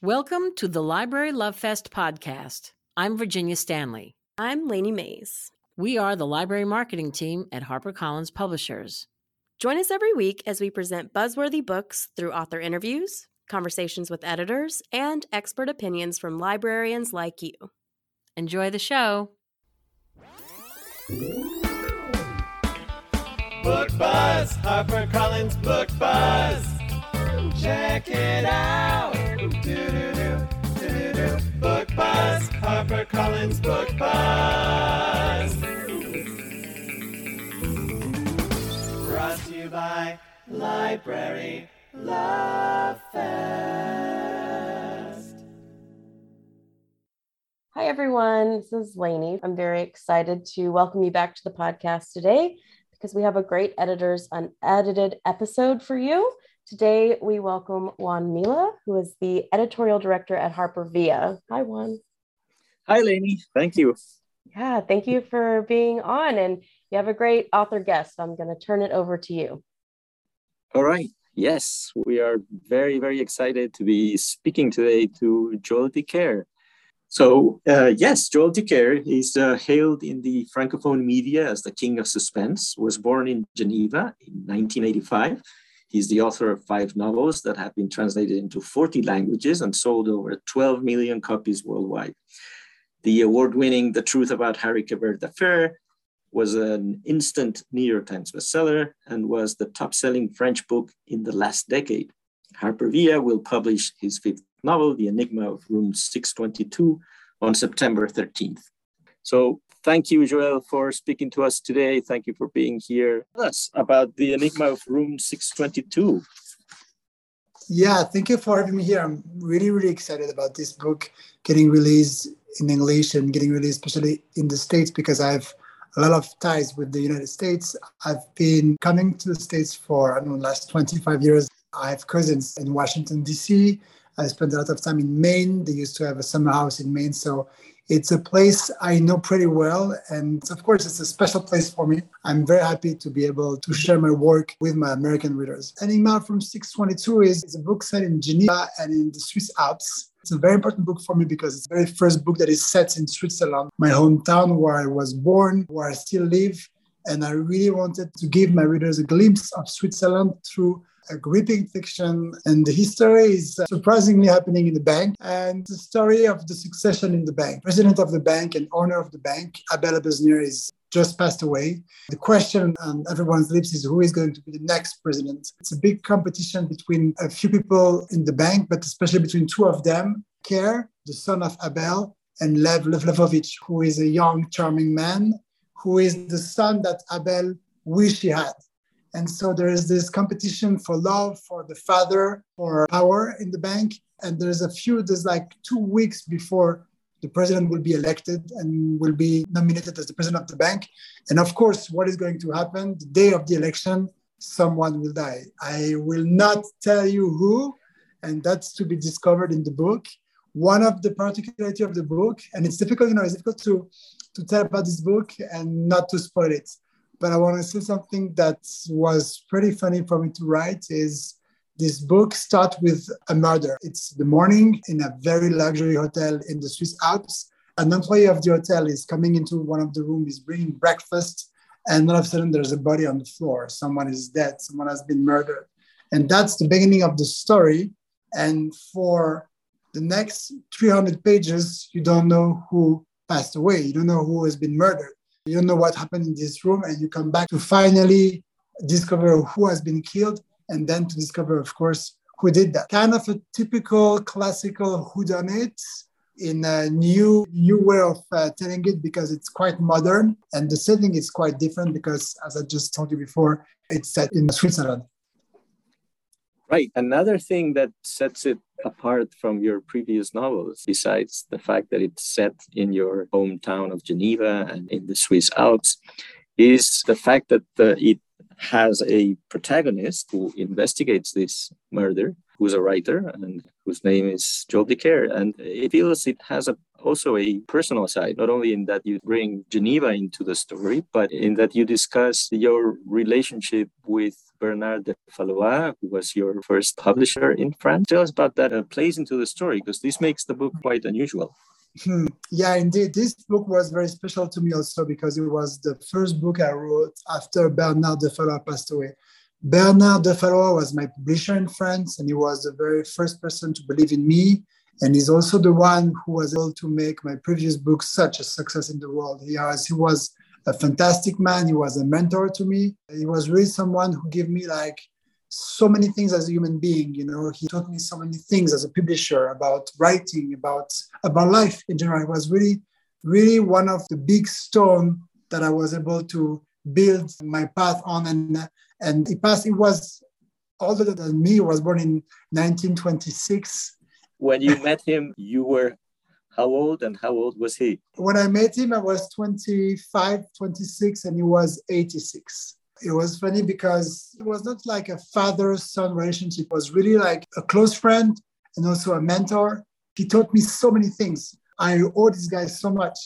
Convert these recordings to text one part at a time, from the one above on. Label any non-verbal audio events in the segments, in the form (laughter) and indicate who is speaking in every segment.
Speaker 1: Welcome to the Library Love Fest podcast. I'm Virginia Stanley.
Speaker 2: I'm Lainey Mays.
Speaker 1: We are the library marketing team at HarperCollins Publishers.
Speaker 2: Join us every week as we present buzzworthy books through author interviews, conversations with editors, and expert opinions from librarians like you.
Speaker 1: Enjoy the show.
Speaker 3: Book Buzz, HarperCollins Book Buzz. Check it out. Do-do-do. Book Buzz, HarperCollins Book Buzz. Brought to you by Library Love Fest.
Speaker 2: Hi, everyone. This is Lainey. I'm very excited to welcome you back to the podcast today because we have a great editor's unedited episode for you. Today, we welcome Juan Mila, who is the editorial director at HarperVia. Hi, Juan.
Speaker 4: Hi, Lainey. Thank you.
Speaker 2: Yeah, thank you for being on. And you have a great author guest. I'm going to turn it over to you.
Speaker 4: All right. Yes, we are very, very excited to be speaking today to Joël Dicker. So, uh, yes, Joël Dicker is uh, hailed in the Francophone media as the king of suspense, was born in Geneva in 1985 He's the author of five novels that have been translated into 40 languages and sold over 12 million copies worldwide. The award winning The Truth About Harry Quebert Affair was an instant New York Times bestseller and was the top selling French book in the last decade. HarperVia will publish his fifth novel, The Enigma of Room 622, on September 13th. So Thank you, Joel, for speaking to us today. Thank you for being here. Tell us about the Enigma of Room 622.
Speaker 5: Yeah, thank you for having me here. I'm really, really excited about this book getting released in English and getting released, especially in the States, because I have a lot of ties with the United States. I've been coming to the States for, I don't know, last 25 years. I have cousins in Washington, D.C. I spent a lot of time in Maine. They used to have a summer house in Maine. So it's a place I know pretty well. And of course, it's a special place for me. I'm very happy to be able to share my work with my American readers. Enigma from 622 is, is a book set in Geneva and in the Swiss Alps. It's a very important book for me because it's the very first book that is set in Switzerland, my hometown where I was born, where I still live. And I really wanted to give my readers a glimpse of Switzerland through gripping fiction. And the history is uh, surprisingly happening in the bank. And the story of the succession in the bank. President of the bank and owner of the bank, Abel Ebezner, is just passed away. The question on everyone's lips is who is going to be the next president? It's a big competition between a few people in the bank, but especially between two of them Kerr, the son of Abel, and Lev Levovitch, who is a young, charming man, who is the son that Abel wished he had. And so there is this competition for love, for the father, for power in the bank. And there's a few, there's like two weeks before the president will be elected and will be nominated as the president of the bank. And of course, what is going to happen the day of the election? Someone will die. I will not tell you who, and that's to be discovered in the book. One of the particularity of the book, and it's difficult, you know, it's difficult to to tell about this book and not to spoil it but I want to say something that was pretty funny for me to write is this book starts with a murder. It's the morning in a very luxury hotel in the Swiss Alps. An employee of the hotel is coming into one of the rooms, is bringing breakfast, and all of a sudden there's a body on the floor. Someone is dead, someone has been murdered. And that's the beginning of the story. And for the next 300 pages, you don't know who passed away, you don't know who has been murdered you don't know what happened in this room, and you come back to finally discover who has been killed, and then to discover, of course, who did that. Kind of a typical classical whodunit in a new new way of uh, telling it because it's quite modern and the setting is quite different because as i just told you before it's set in switzerland
Speaker 4: Right. Another thing that sets it apart from your previous novels, besides the fact that it's set in your hometown of Geneva and in the Swiss Alps, is the fact that uh, it has a protagonist who investigates this murder, who's a writer and whose name is Joël Dicker. And it feels it has a, also a personal side, not only in that you bring Geneva into the story, but in that you discuss your relationship with Bernard de Fallois, who was your first publisher in France. Tell us about that uh, plays into the story because this makes the book quite unusual.
Speaker 5: Hmm. Yeah, indeed. This book was very special to me also because it was the first book I wrote after Bernard de Fallois passed away. Bernard de Fallois was my publisher in France, and he was the very first person to believe in me. And he's also the one who was able to make my previous book such a success in the world. He was, he was a fantastic man. He was a mentor to me. He was really someone who gave me like so many things as a human being. You know, he taught me so many things as a publisher about writing, about about life in general. It was really, really one of the big stone that I was able to build my path on. And and he passed. He was older than me. He was born in 1926.
Speaker 4: When you met him, you were how old and how old was he?
Speaker 5: When I met him, I was 25, 26, and he was 86. It was funny because it was not like a father son relationship, it was really like a close friend and also a mentor. He taught me so many things. I owe this guy so much.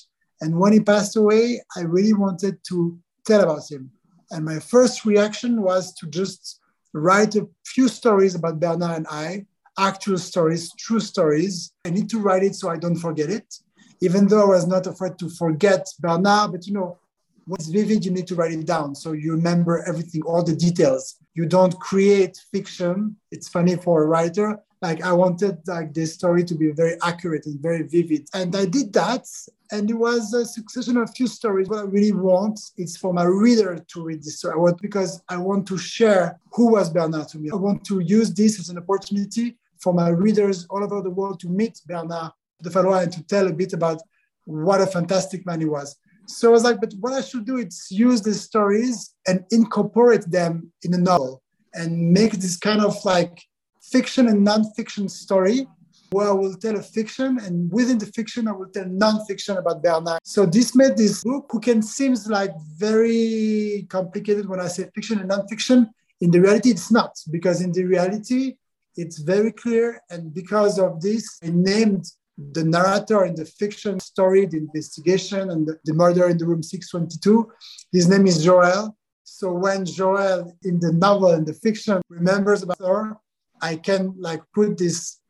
Speaker 5: And when he passed away, I really wanted to tell about him. And my first reaction was to just write a few stories about Bernard and I actual stories, true stories. I need to write it so I don't forget it. Even though I was not afraid to forget Bernard, but you know, what's vivid, you need to write it down so you remember everything, all the details. You don't create fiction. It's funny for a writer. Like I wanted like this story to be very accurate and very vivid. And I did that. And it was a succession of few stories. What I really want is for my reader to read this story. I want because I want to share who was Bernard to me. I want to use this as an opportunity for my readers all over the world to meet Bernard de Fallois and to tell a bit about what a fantastic man he was. So I was like, but what I should do is use these stories and incorporate them in a novel and make this kind of like fiction and non-fiction story where I will tell a fiction and within the fiction I will tell non-fiction about Bernard. So this made this book who can seems like very complicated when I say fiction and non-fiction. In the reality, it's not because in the reality, it's very clear. And because of this, I named the narrator in the fiction story, the investigation, and the, the murder in the room 622. His name is Joel. So when Joel in the novel and the fiction remembers about her, I can like put this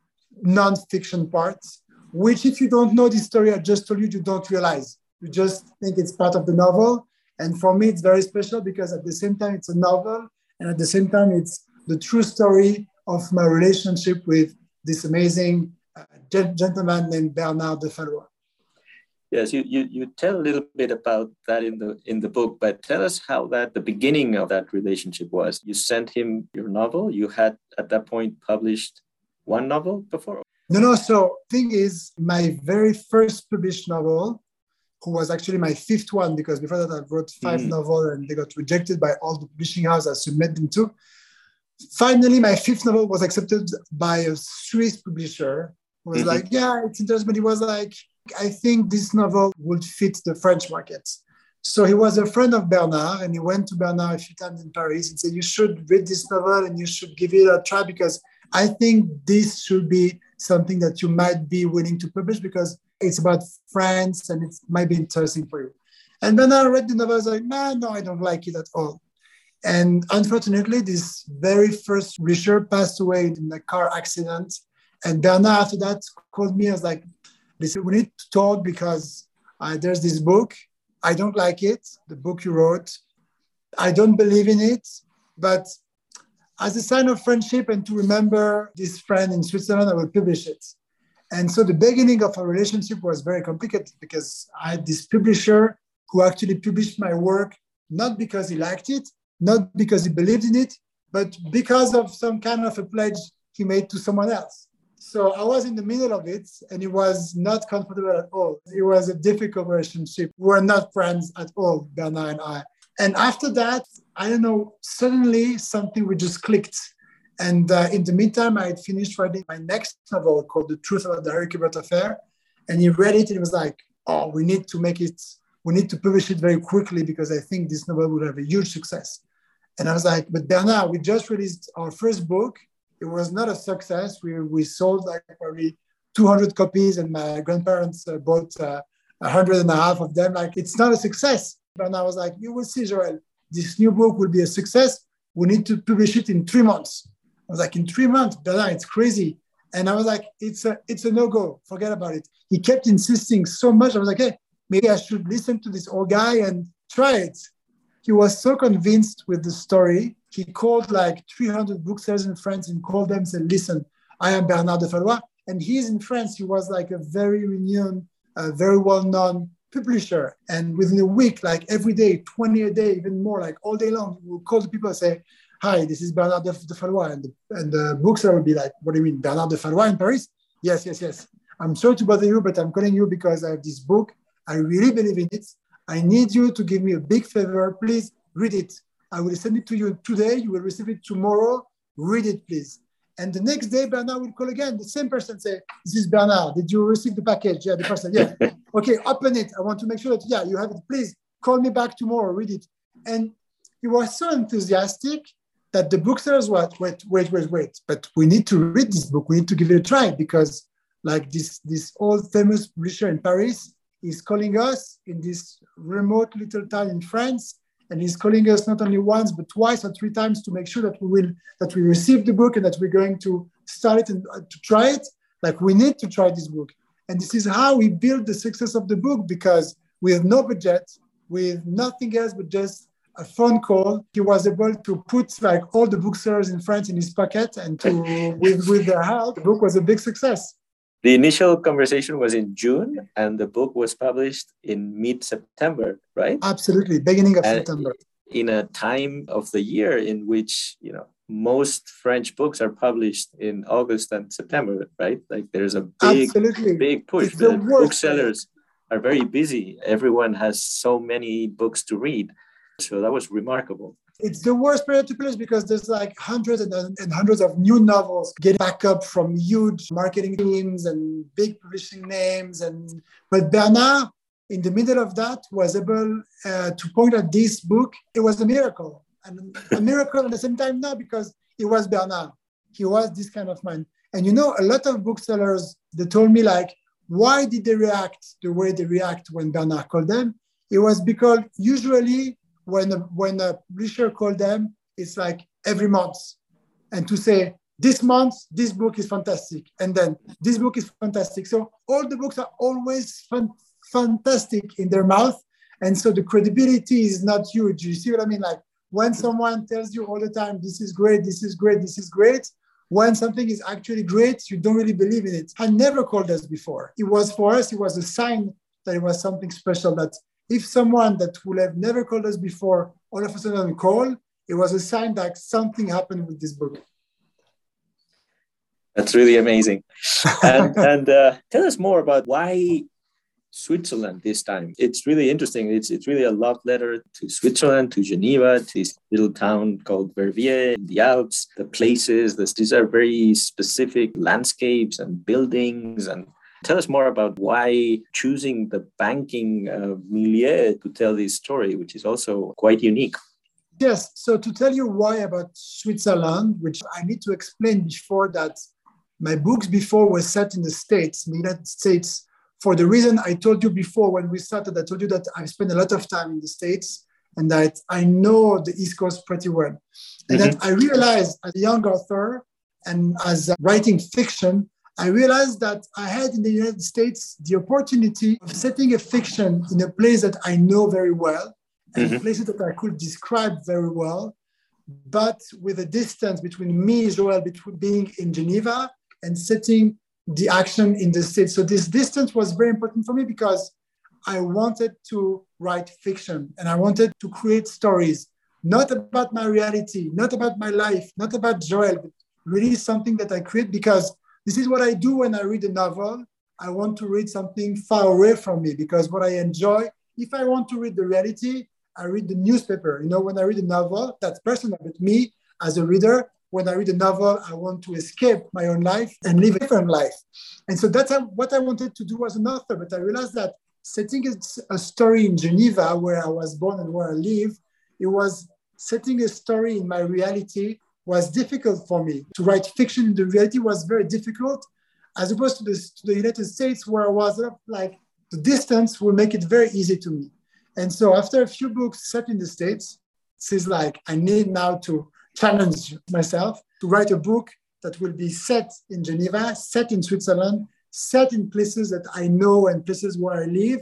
Speaker 5: non-fiction part, which if you don't know the story I just told you, you don't realize. You just think it's part of the novel. And for me, it's very special because at the same time, it's a novel. And at the same time, it's the true story of my relationship with this amazing uh, gentleman named Bernard de Fallois.
Speaker 4: Yes, you, you, you tell a little bit about that in the in the book, but tell us how that the beginning of that relationship was. You sent him your novel. You had at that point published one novel before.
Speaker 5: No, no. So thing is, my very first published novel, who was actually my fifth one, because before that I wrote five mm. novels and they got rejected by all the publishing houses I submitted them to. Finally, my fifth novel was accepted by a Swiss publisher who was mm-hmm. like, yeah, it's interesting, but he was like, I think this novel would fit the French market. So he was a friend of Bernard and he went to Bernard a few times in Paris and said, you should read this novel and you should give it a try because I think this should be something that you might be willing to publish because it's about France and it might be interesting for you. And Bernard read the novel, I was like, no, no, I don't like it at all. And unfortunately, this very first Richard passed away in a car accident. And Bernard, after that, called me. I was like, listen, we need to talk because uh, there's this book. I don't like it, the book you wrote. I don't believe in it. But as a sign of friendship and to remember this friend in Switzerland, I will publish it. And so the beginning of our relationship was very complicated because I had this publisher who actually published my work, not because he liked it, not because he believed in it, but because of some kind of a pledge he made to someone else. So I was in the middle of it and it was not comfortable at all. It was a difficult relationship. We were not friends at all, Bernard and I. And after that, I don't know, suddenly something would just clicked. And uh, in the meantime, I had finished writing my next novel called The Truth About the Harry Quebert Affair. And he read it and he was like, oh, we need to make it, we need to publish it very quickly because I think this novel will have a huge success. And I was like, but Bernard, we just released our first book. It was not a success. We, we sold like probably 200 copies, and my grandparents uh, bought uh, 100 and a half of them. Like, it's not a success. Bernard was like, you will see, Joel, this new book will be a success. we need to publish it in three months. I was like, in three months, Bernard, it's crazy. And I was like, it's a it's a no-go. Forget about it. He kept insisting so much. I was like, hey, maybe I should listen to this old guy and try it. He was so convinced with the story. He called like 300 booksellers in France and called them and said, listen, I am Bernard de Fallois. And he's in France. He was like a very renowned, uh, very well-known publisher. And within a week, like every day, 20 a day, even more, like all day long, he would call the people and say, hi, this is Bernard de, Fallois. And the, and the bookseller would be like, what do you mean, Bernard de Fallois in Paris? Yes, yes, yes. I'm sorry to bother you, but I'm calling you because I have this book. I really believe in it. I need you to give me a big favor. Please read it. I will send it to you today. You will receive it tomorrow. Read it, please. And the next day, Bernard will call again. The same person say, "This is Bernard. Did you receive the package?" Yeah, the person. Yeah. (laughs) okay, open it. I want to make sure that yeah, you have it. Please call me back tomorrow. Read it. And he was so enthusiastic that the booksellers were wait, wait, wait, wait. But we need to read this book. We need to give it a try because, like this this old famous publisher in Paris is calling us in this remote little town in France and he's calling us not only once but twice or three times to make sure that we will that we receive the book and that we're going to start it and uh, to try it. Like we need to try this book. And this is how we build the success of the book because with no budget with nothing else but just a phone call. He was able to put like all the booksellers in france in his pocket and to with with their help. The book was a big success
Speaker 4: the initial conversation was in June, and the book was published in mid September, right?
Speaker 5: Absolutely, beginning of and September.
Speaker 4: In a time of the year in which you know most French books are published in August and September, right? Like there's a big, Absolutely. big push. The, the booksellers are very busy. Everyone has so many books to read. So that was remarkable
Speaker 5: it's the worst period to publish because there's like hundreds and, and, hundreds of new novels getting back up from huge marketing teams and big publishing names. And but Bernard, in the middle of that, was able uh, to point at this book. It was a miracle, and a miracle at the same time now because it was Bernard. He was this kind of man. And you know, a lot of booksellers they told me like, why did they react the way they react when Bernard called them? It was because usually when a, when a publisher called them, it's like every month, and to say this month this book is fantastic, and then this book is fantastic. So all the books are always fun, fantastic in their mouth, and so the credibility is not huge. You see what I mean? Like when someone tells you all the time, "This is great, this is great, this is great." When something is actually great, you don't really believe in it. I never called us before. It was for us, it was a sign that it was something special that if someone that would have never called us before all of a sudden call, it was a sign that something happened with this book.
Speaker 4: That's really amazing. (laughs) and, and uh, tell us more about why Switzerland this time. It's really interesting. It's, it's really a love letter to Switzerland, to Geneva, to this little town called Verbier in the Alps. The places, this, these are very specific landscapes and buildings and Tell us more about why choosing the banking uh, milieu to tell this story, which is also quite unique.
Speaker 5: Yes. So to tell you why about Switzerland, which I need to explain before that my books before were set in the States, in the United States, for the reason I told you before when we started, I told you that I've spent a lot of time in the States and that I know the East Coast pretty well. And mm-hmm. that I realized as a young author and as writing fiction, I realized that I had in the United States the opportunity of setting a fiction in a place that I know very well and mm-hmm. places that I could describe very well, but with a distance between me, Joel, between being in Geneva and setting the action in the States. So this distance was very important for me because I wanted to write fiction and I wanted to create stories, not about my reality, not about my life, not about Joel, but really something that I create because this is what I do when I read a novel. I want to read something far away from me because what I enjoy, if I want to read the reality, I read the newspaper. You know, when I read a novel, that's personal. But me, as a reader, when I read a novel, I want to escape my own life and live a different life. And so that's what I wanted to do as an author. But I realized that setting a story in Geneva, where I was born and where I live, it was setting a story in my reality was difficult for me. To write fiction the reality was very difficult, as opposed to the, to the United States, where I was uh, like the distance will make it very easy to me. And so after a few books set in the States, it's like I need now to challenge myself to write a book that will be set in Geneva, set in Switzerland, set in places that I know and places where I live,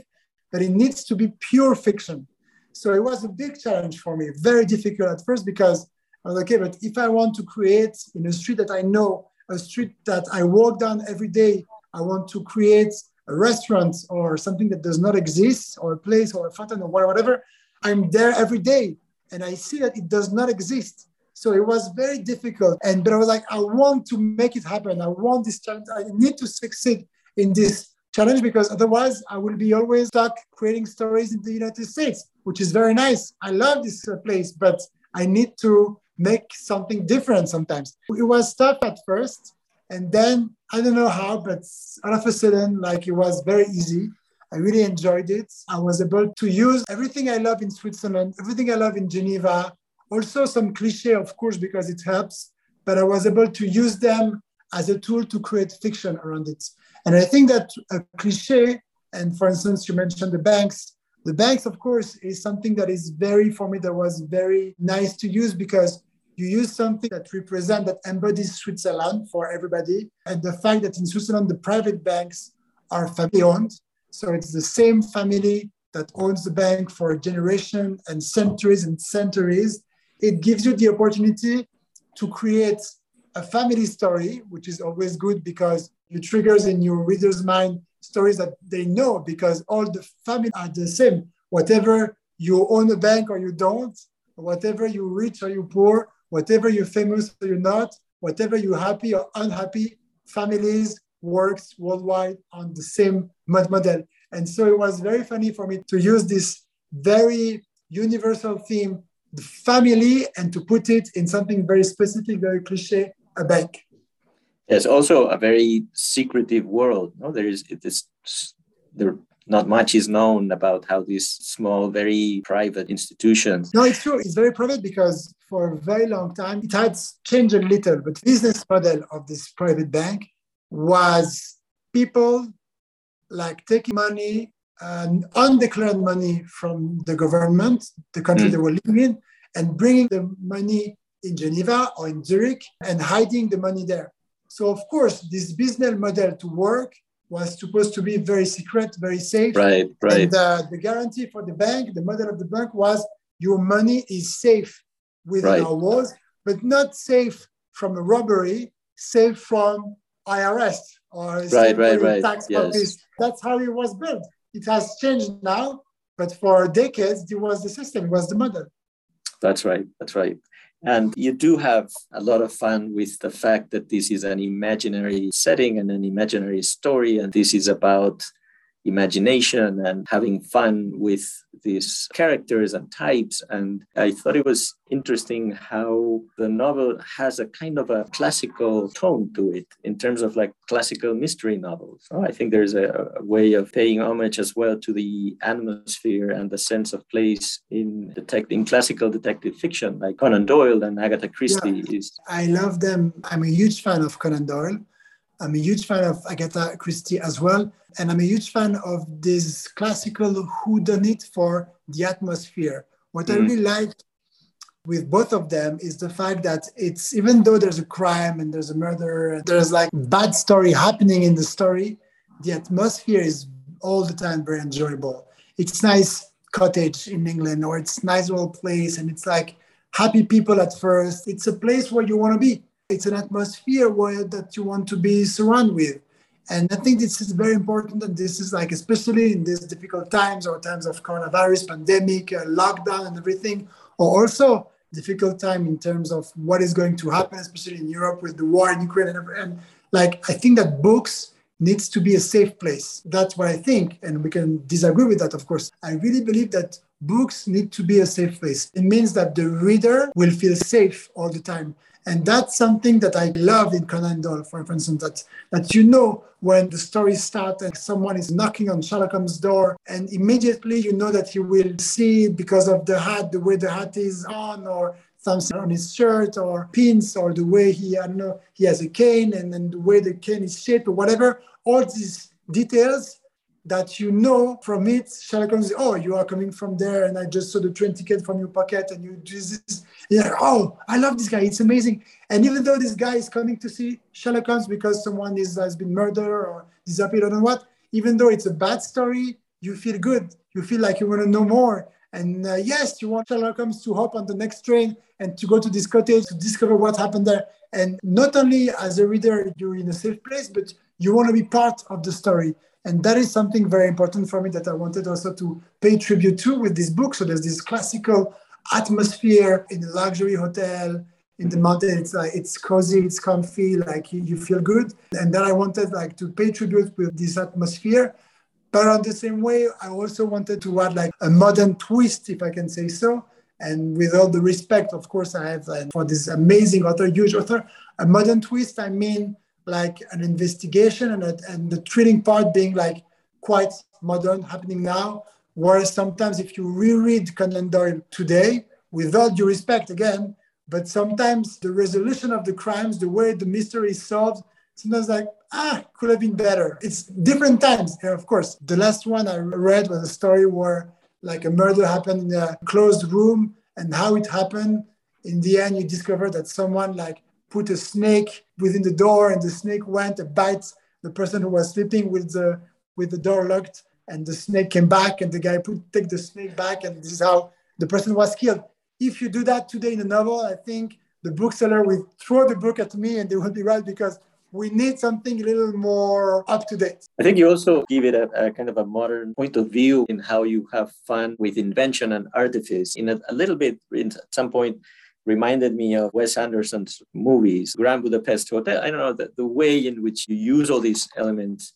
Speaker 5: but it needs to be pure fiction. So it was a big challenge for me, very difficult at first because I was okay, but if I want to create in a street that I know, a street that I walk down every day, I want to create a restaurant or something that does not exist, or a place or a fountain or whatever. I'm there every day and I see that it does not exist. So it was very difficult. And but I was like, I want to make it happen. I want this challenge. I need to succeed in this challenge because otherwise I will be always stuck creating stories in the United States, which is very nice. I love this uh, place, but I need to make something different sometimes. It was tough at first. And then I don't know how, but all of a sudden, like it was very easy. I really enjoyed it. I was able to use everything I love in Switzerland, everything I love in Geneva, also some cliche, of course, because it helps, but I was able to use them as a tool to create fiction around it. And I think that a cliche, and for instance, you mentioned the banks. The banks, of course, is something that is very, for me, that was very nice to use because you use something that represents, that embodies Switzerland for everybody. And the fact that in Switzerland, the private banks are family owned. So it's the same family that owns the bank for a generation and centuries and centuries it gives you the opportunity to create a family story, which is always good because it triggers in your reader's mind stories that they know because all the family are the same. Whatever you own a bank or you don't, whatever you rich or you poor, whatever you're famous or you're not, whatever you're happy or unhappy, families works worldwide on the same model. And so it was very funny for me to use this very universal theme the family and to put it in something very specific, very cliche, a bank.
Speaker 4: There's also a very secretive world. No, there is this there not much is known about how these small, very private institutions.
Speaker 5: No, it's true. It's very private because for a very long time it has changed a little, but business model of this private bank was people like taking money and undeclared money from the government, the country mm. they were living in, and bringing the money in Geneva or in Zurich and hiding the money there. So, of course, this business model to work was supposed to be very secret, very safe.
Speaker 4: Right, right.
Speaker 5: And uh, the guarantee for the bank, the model of the bank was your money is safe within right. our walls, but not safe from a robbery, safe from IRS or
Speaker 4: right, right, right.
Speaker 5: tax
Speaker 4: yes.
Speaker 5: office. That's how it was built. It has changed now, but for decades, it was the system, it was the model.
Speaker 4: That's right. That's right. And you do have a lot of fun with the fact that this is an imaginary setting and an imaginary story. And this is about imagination and having fun with these characters and types. And I thought it was interesting how the novel has a kind of a classical tone to it in terms of like classical mystery novels. Oh, I think there's a, a, way of paying homage as well to the atmosphere and the sense of place in detect in classical detective fiction, like Conan Doyle and Agatha Christie. Yeah, is
Speaker 5: I love them. I'm a huge fan of Conan Doyle. I'm a huge fan of Agatha Christie as well. And I'm a huge fan of this classical whodunit for the atmosphere. What mm. I really like with both of them is the fact that it's even though there's a crime and there's a murder, there's like bad story happening in the story, the atmosphere is all the time very enjoyable. It's nice cottage in England or it's nice little place and it's like happy people at first. It's a place where you want to be it's an atmosphere where that you want to be surrounded with. And I think this is very important. And this is like, especially in these difficult times or times of coronavirus, pandemic, uh, lockdown, and everything, or also difficult time in terms of what is going to happen, especially in Europe with the war in Ukraine. And, and like, I think that books needs to be a safe place. That's what I think. And we can disagree with that, of course. I really believe that books need to be a safe place. It means that the reader will feel safe all the time. And that's something that I love in Conan Doyle, for instance, that, that you know when the story starts and someone is knocking on Sherlock Holmes' door, and immediately you know that he will see because of the hat, the way the hat is on, or something on his shirt, or pins, or the way he, I don't know, he has a cane, and then the way the cane is shaped, or whatever. All these details that you know from it, Sherlock Holmes, oh, you are coming from there, and I just saw the train ticket from your pocket, and you do this. Yeah, oh, I love this guy. It's amazing. And even though this guy is coming to see Sherlock Holmes because someone is, has been murdered or disappeared, I don't know what, even though it's a bad story, you feel good. You feel like you want to know more. And uh, yes, you want Sherlock Holmes to hop on the next train and to go to this cottage to discover what happened there. And not only as a reader, you're in a safe place, but you want to be part of the story. And that is something very important for me that I wanted also to pay tribute to with this book. So there's this classical atmosphere in a luxury hotel in the mountain. It's like it's cozy, it's comfy, like you, you feel good. And then I wanted like to pay tribute with this atmosphere but on the same way, I also wanted to add like a modern twist, if I can say so. And with all the respect, of course, I have uh, for this amazing author, huge author, a modern twist. I mean, like an investigation and, a, and the thrilling part being like quite modern, happening now. Whereas sometimes, if you reread Conan Doyle today, with all due respect again, but sometimes the resolution of the crimes, the way the mystery is solved, sometimes like ah, could have been better. It's different times, yeah, of course. The last one I read was a story where like a murder happened in a closed room and how it happened. In the end, you discover that someone like put a snake within the door and the snake went and bites the person who was sleeping with the with the door locked and the snake came back and the guy put take the snake back and this is how the person was killed. If you do that today in a novel, I think the bookseller will throw the book at me and they will be right because we need something a little more up to date.
Speaker 4: I think you also give it a, a, kind of a modern point of view in how you have fun with invention and artifice. In a, a little bit, in, at some point, reminded me of Wes Anderson's movies, Grand Budapest Hotel. I don't know, the, the way in which you use all these elements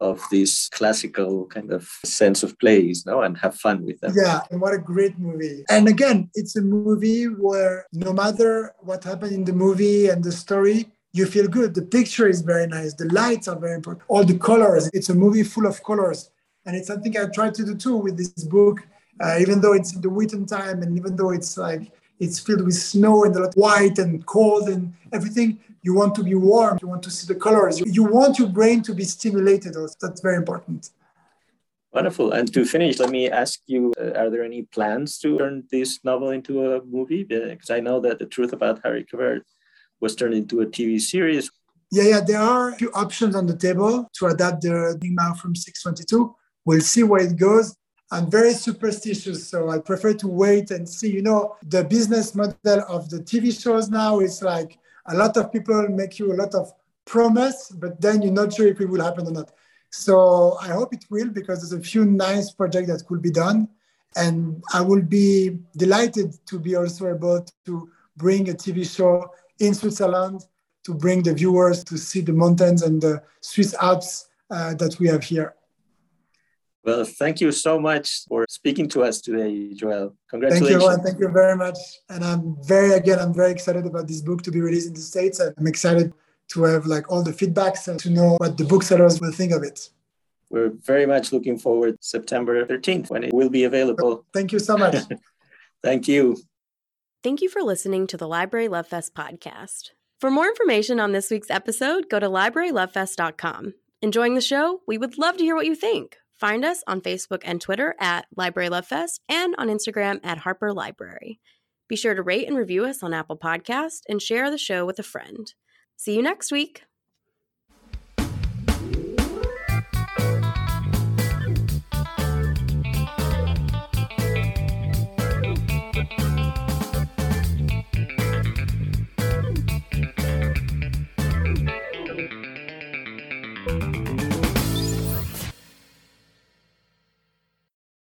Speaker 4: of this classical kind of sense of place no and have fun with them
Speaker 5: yeah and what a great movie and again it's a movie where no matter what happened in the movie and the story you feel good. The picture is very nice. The lights are very important. All the colors. It's a movie full of colors. And it's something I try to do too with this book, uh, even though it's in the winter time and even though it's like it's filled with snow and a lot white and cold and everything. You want to be warm. You want to see the colors. You, want your brain to be stimulated. Also. That's very important.
Speaker 4: Wonderful. And to finish, let me ask you: uh, Are there any plans to turn this novel into a movie? Because I know that the truth about Harry Quebert was turned into a TV series.
Speaker 5: Yeah, yeah, there are a few options on the table to adapt the Enigma from 622. We'll see where it goes. I'm very superstitious, so I prefer to wait and see. You know, the business model of the TV shows now is like a lot of people make you a lot of promise, but then you're not sure if it will happen or not. So I hope it will because there's a few nice projects that could be done. And I will be delighted to be also able to bring a TV show in Switzerland to bring the viewers to see the mountains and the Swiss Alps uh, that we have here.
Speaker 4: Well, thank you so much for speaking to us today, Joel. Congratulations.
Speaker 5: Thank you, Thank you very much. And I'm very, again, I'm very excited about this book to be released in the States. I'm excited to have like all the feedbacks and to know what the booksellers will think of it.
Speaker 4: We're very much looking forward September 13th when it will be available.
Speaker 5: Thank you so much. (laughs)
Speaker 4: Thank you.
Speaker 6: Thank you for listening to the Library Love Fest podcast. For more information on this week's episode, go to librarylovefest.com. Enjoying the show? We would love to hear what you think. Find us on Facebook and Twitter at Library Love Fest and on Instagram at Harper Library. Be sure to rate and review us on Apple Podcast and share the show with a friend. See you next week.